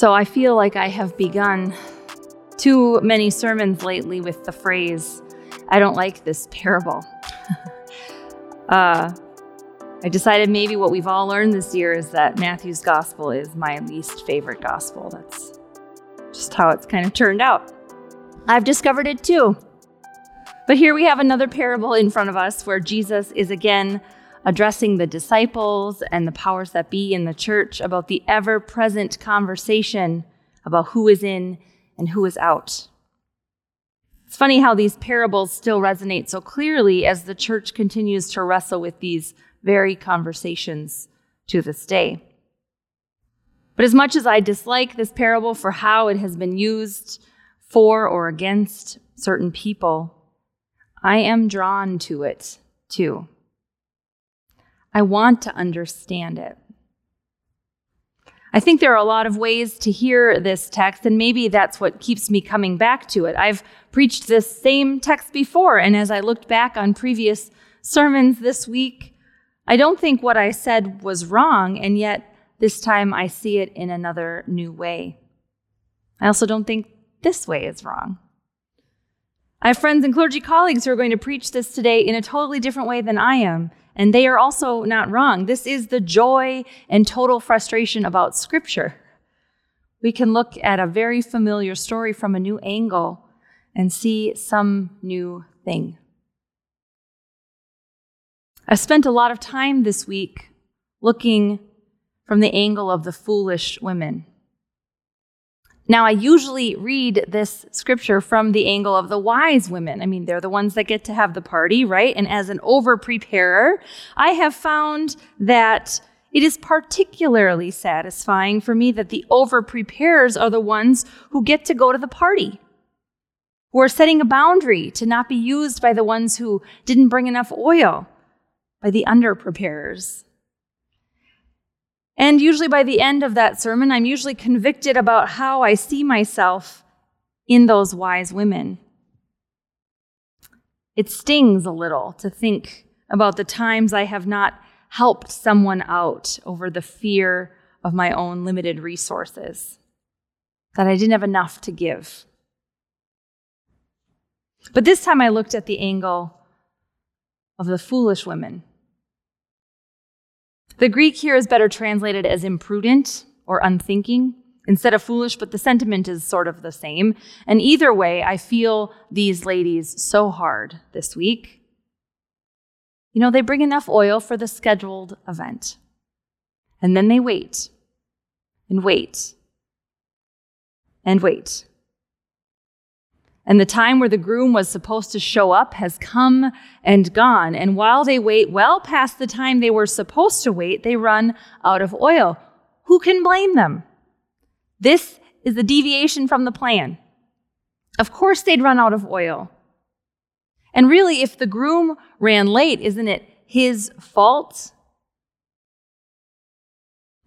So I feel like I have begun too many sermons lately with the phrase, I don't like this parable. uh, I decided maybe what we've all learned this year is that Matthew's gospel is my least favorite gospel. That's just how it's kind of turned out. I've discovered it too. But here we have another parable in front of us where Jesus is again addressing the disciples and the powers that be in the church about the ever present conversation about who is in and who is out. It's funny how these parables still resonate so clearly as the church continues to wrestle with these very conversations to this day. But as much as I dislike this parable for how it has been used for or against certain people, I am drawn to it too. I want to understand it. I think there are a lot of ways to hear this text, and maybe that's what keeps me coming back to it. I've preached this same text before, and as I looked back on previous sermons this week, I don't think what I said was wrong, and yet this time I see it in another new way. I also don't think this way is wrong. I have friends and clergy colleagues who are going to preach this today in a totally different way than I am. And they are also not wrong. This is the joy and total frustration about Scripture. We can look at a very familiar story from a new angle and see some new thing. I spent a lot of time this week looking from the angle of the foolish women. Now, I usually read this scripture from the angle of the wise women. I mean, they're the ones that get to have the party, right? And as an over preparer, I have found that it is particularly satisfying for me that the over preparers are the ones who get to go to the party, who are setting a boundary to not be used by the ones who didn't bring enough oil, by the under preparers. And usually by the end of that sermon, I'm usually convicted about how I see myself in those wise women. It stings a little to think about the times I have not helped someone out over the fear of my own limited resources, that I didn't have enough to give. But this time I looked at the angle of the foolish women the Greek here is better translated as imprudent or unthinking instead of foolish, but the sentiment is sort of the same. And either way, I feel these ladies so hard this week. You know, they bring enough oil for the scheduled event. And then they wait and wait and wait. And the time where the groom was supposed to show up has come and gone. And while they wait well past the time they were supposed to wait, they run out of oil. Who can blame them? This is the deviation from the plan. Of course, they'd run out of oil. And really, if the groom ran late, isn't it his fault?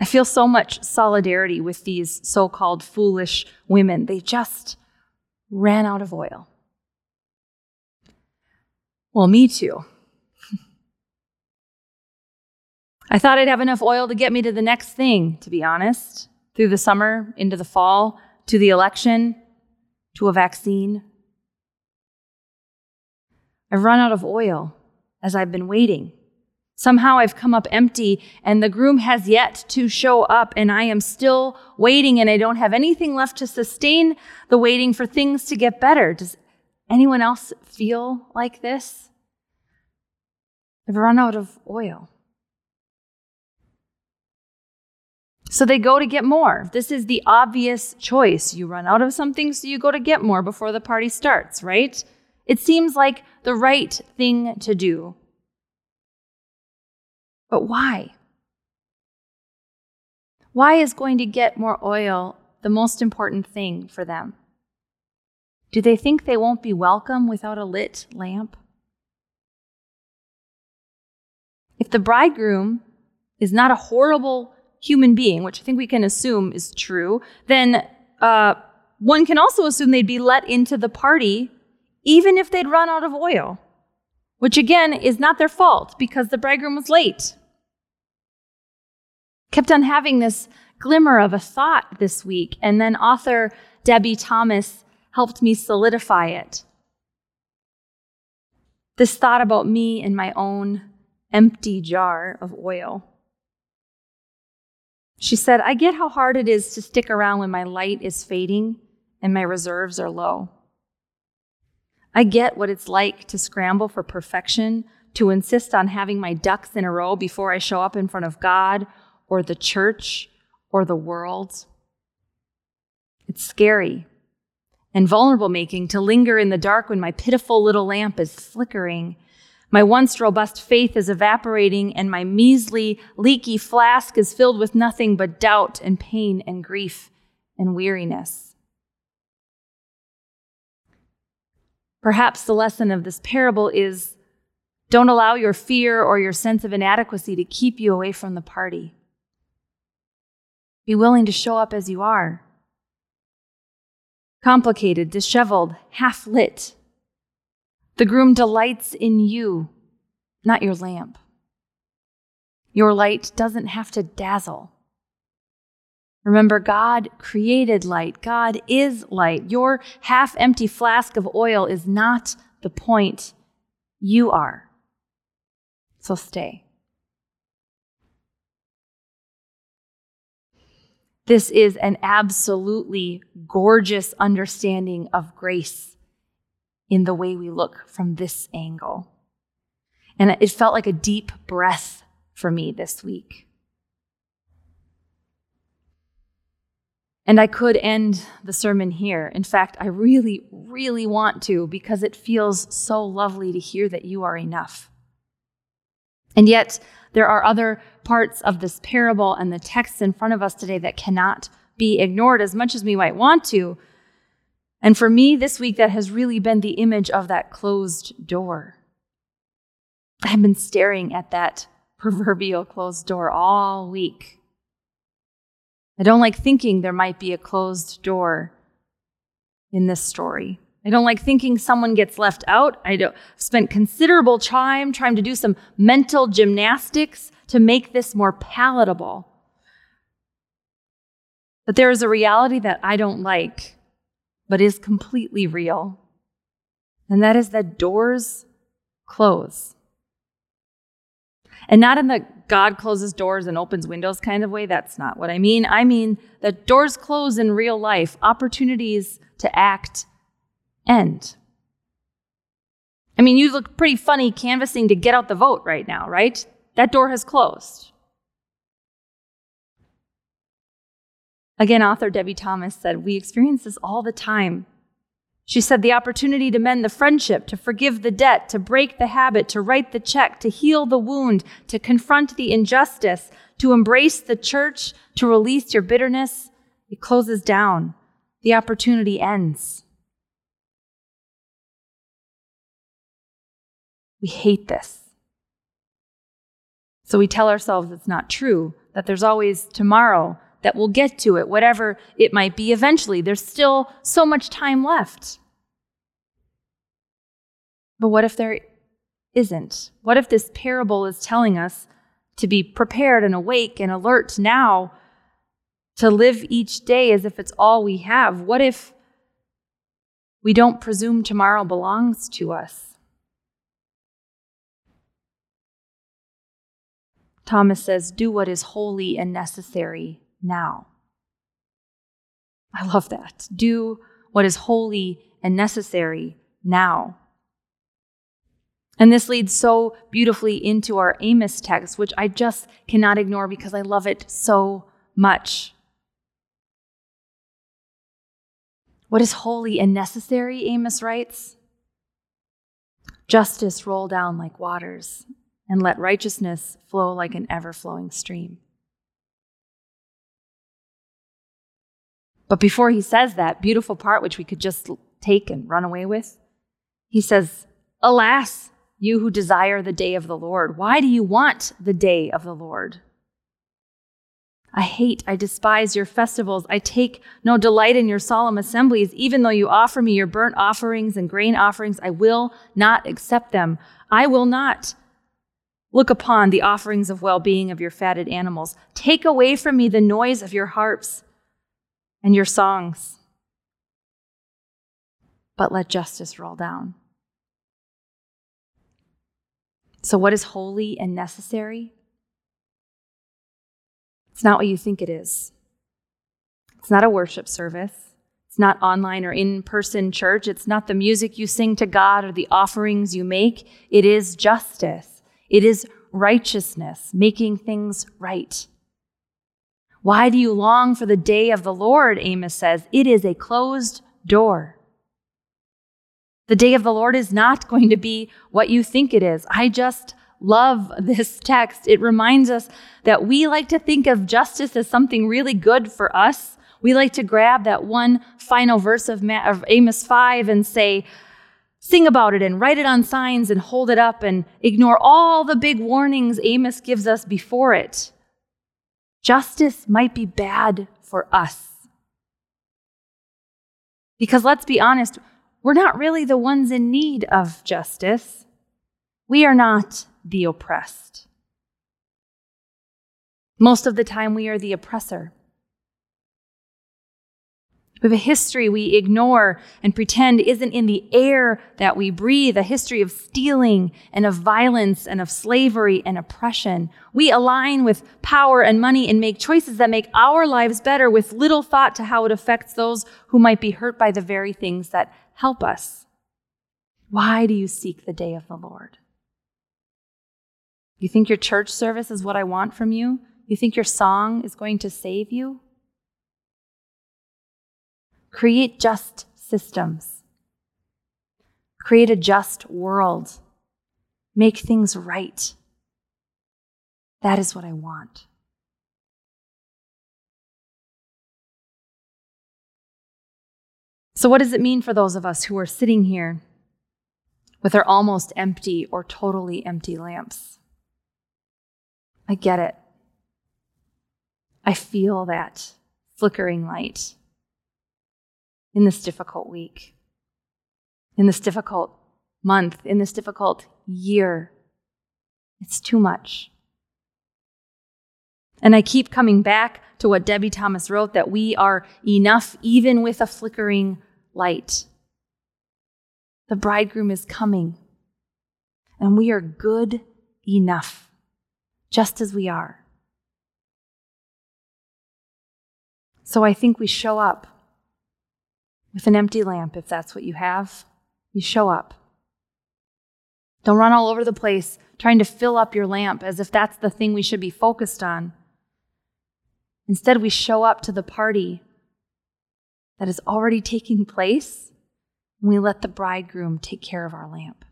I feel so much solidarity with these so called foolish women. They just ran out of oil. Well, me too. I thought I'd have enough oil to get me to the next thing, to be honest, through the summer, into the fall, to the election, to a vaccine. I've run out of oil as I've been waiting. Somehow I've come up empty and the groom has yet to show up and I am still waiting and I don't have anything left to sustain the waiting for things to get better. Does anyone else feel like this? I've run out of oil. So they go to get more. This is the obvious choice. You run out of something, so you go to get more before the party starts, right? It seems like the right thing to do. But why? Why is going to get more oil the most important thing for them? Do they think they won't be welcome without a lit lamp? If the bridegroom is not a horrible human being, which I think we can assume is true, then uh, one can also assume they'd be let into the party even if they'd run out of oil, which again is not their fault because the bridegroom was late kept on having this glimmer of a thought this week, and then author Debie Thomas helped me solidify it. This thought about me and my own empty jar of oil. She said, I get how hard it is to stick around when my light is fading and my reserves are low. I get what it's like to scramble for perfection, to insist on having my ducks in a row before I show up in front of God or the church or the world. It's scary and vulnerable making to linger in the dark when my pitiful little lamp is flickering. My once robust faith is evaporating, and my measly, leaky flask is filled with nothing but doubt and pain and grief and weariness. Perhaps the lesson of this parable is don't allow your fear or your sense of inadequacy to keep you away from the party. Be willing to show up as you are complicated, disheveled, half lit. The groom delights in you, not your lamp. Your light doesn't have to dazzle. Remember, God created light. God is light. Your half empty flask of oil is not the point. You are. So stay. This is an absolutely gorgeous understanding of grace in the way we look from this angle. And it felt like a deep breath for me this week. And I could end the sermon here. In fact, I really, really want to because it feels so lovely to hear that you are enough. And yet, there are other parts of this parable and the texts in front of us today that cannot be ignored as much as we might want to. And for me, this week, that has really been the image of that closed door. I've been staring at that proverbial closed door all week. I don't like thinking there might be a closed door in this story. I don't like thinking someone gets left out. I have spent considerable time trying to do some mental gymnastics to make this more palatable. But there is a reality that I don't like, but is completely real. And that is that doors close. And not in the God closes doors and opens windows kind of way. That's not what I mean. I mean that doors close in real life, opportunities to act end. I mean, you look pretty funny canvassing to get out the vote right now, right? That door has closed. Again, author Debie Thomas said, We experience this all the time. She said, The opportunity to mend the friendship, to forgive the debt, to break the habit, to write the check, to heal the wound, to confront the injustice, to embrace the church, to release your bitterness, it closes down. The opportunity ends. We hate this. So we tell ourselves it's not true, that there's always tomorrow, that we'll get to it, whatever it might be eventually. There's still so much time left. But what if there isn't? What if this parable is telling us to be prepared and awake and alert now, to live each day as if it's all we have? What if we don't presume tomorrow belongs to us? Thomas says, Do what is holy and necessary now. I love that. Do what is holy and necessary now. And this leads so beautifully into our Amos text, which I just cannot ignore because I love it so much. What is holy and necessary, Amos writes? Justice roll down like waters and let righteousness flow like an ever flowing stream. But before he says that beautiful part, which we could just take and run away with, he says, Alas, you who desire the day of the Lord, why do you want the day of the Lord? I hate, I despise your festivals. I take no delight in your solemn assemblies. Even though you offer me your burnt offerings and grain offerings, I will not accept them. I will not Look upon the offerings of well being of your fatted animals. Take away from me the noise of your harps and your songs. But let justice roll down. So, what is holy and necessary? It's not what you think it is. It's not a worship service. It's not online or in person church. It's not the music you sing to God or the offerings you make. It is justice. It is righteousness, making things right. Why do you long for the day of the Lord? Amos says. It is a closed door. The day of the Lord is not going to be what you think it is. I just love this text. It reminds us that we like to think of justice as something really good for us. We like to grab that one final verse of, Amos 5 and say, sing about it and write it on signs and hold it up and ignore all the big warnings Amos gives us before it. Justice might be bad for us. Because let's be honest, we're not really the ones in need of justice. We are not the oppressed. Most of the time, we are the oppressor. We have a history we ignore and pretend isn't in the air that we breathe, a history of stealing and of violence and of slavery and oppression. We align with power and money and make choices that make our lives better with little thought to how it affects those who might be hurt by the very things that help us. Why do you seek the day of the Lord? You think your church service is what I want from you? You think your song is going to save you? Create just systems. Create a just world. Make things right. That is what I want. So, what does it mean for those of us who are sitting here with our almost empty or totally empty lamps? I get it. I feel that flickering light in this difficult week, in this difficult month, in this difficult year. It's too much. And I keep coming back to what Debie Thomas wrote that we are enough even with a flickering light. The bridegroom is coming, and we are good enough, just as we are. So I think we show up with an empty lamp, if that's what you have. You show up. Don't run all over the place trying to fill up your lamp as if that's the thing we should be focused on. Instead, we show up to the party that is already taking place and we let the bridegroom take care of our lamp.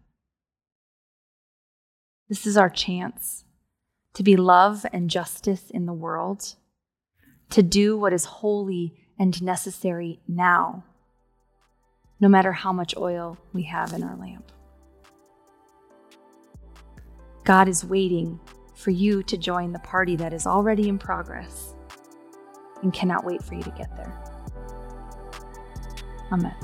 This is our chance to be love and justice in the world, to do what is holy and necessary now no matter how much oil we have in our lamp. God is waiting for you to join the party that is already in progress and cannot wait for you to get there. Amen.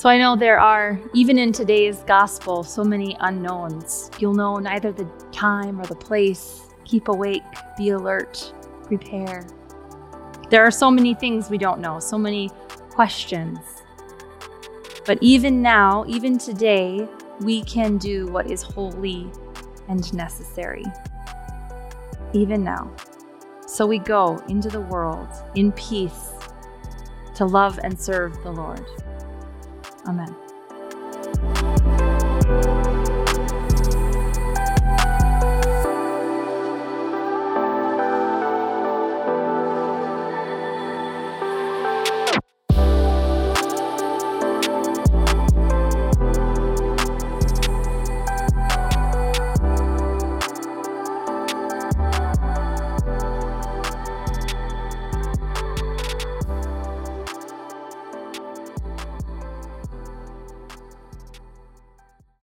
So I know there are, even in today's gospel, so many unknowns. You'll know neither the time or the place. Keep awake, be alert, prepare. There are so many things we don't know, so many questions. But even now, even today, we can do what is holy and necessary. Even now. So we go into the world in peace to love and serve the Lord. Amen.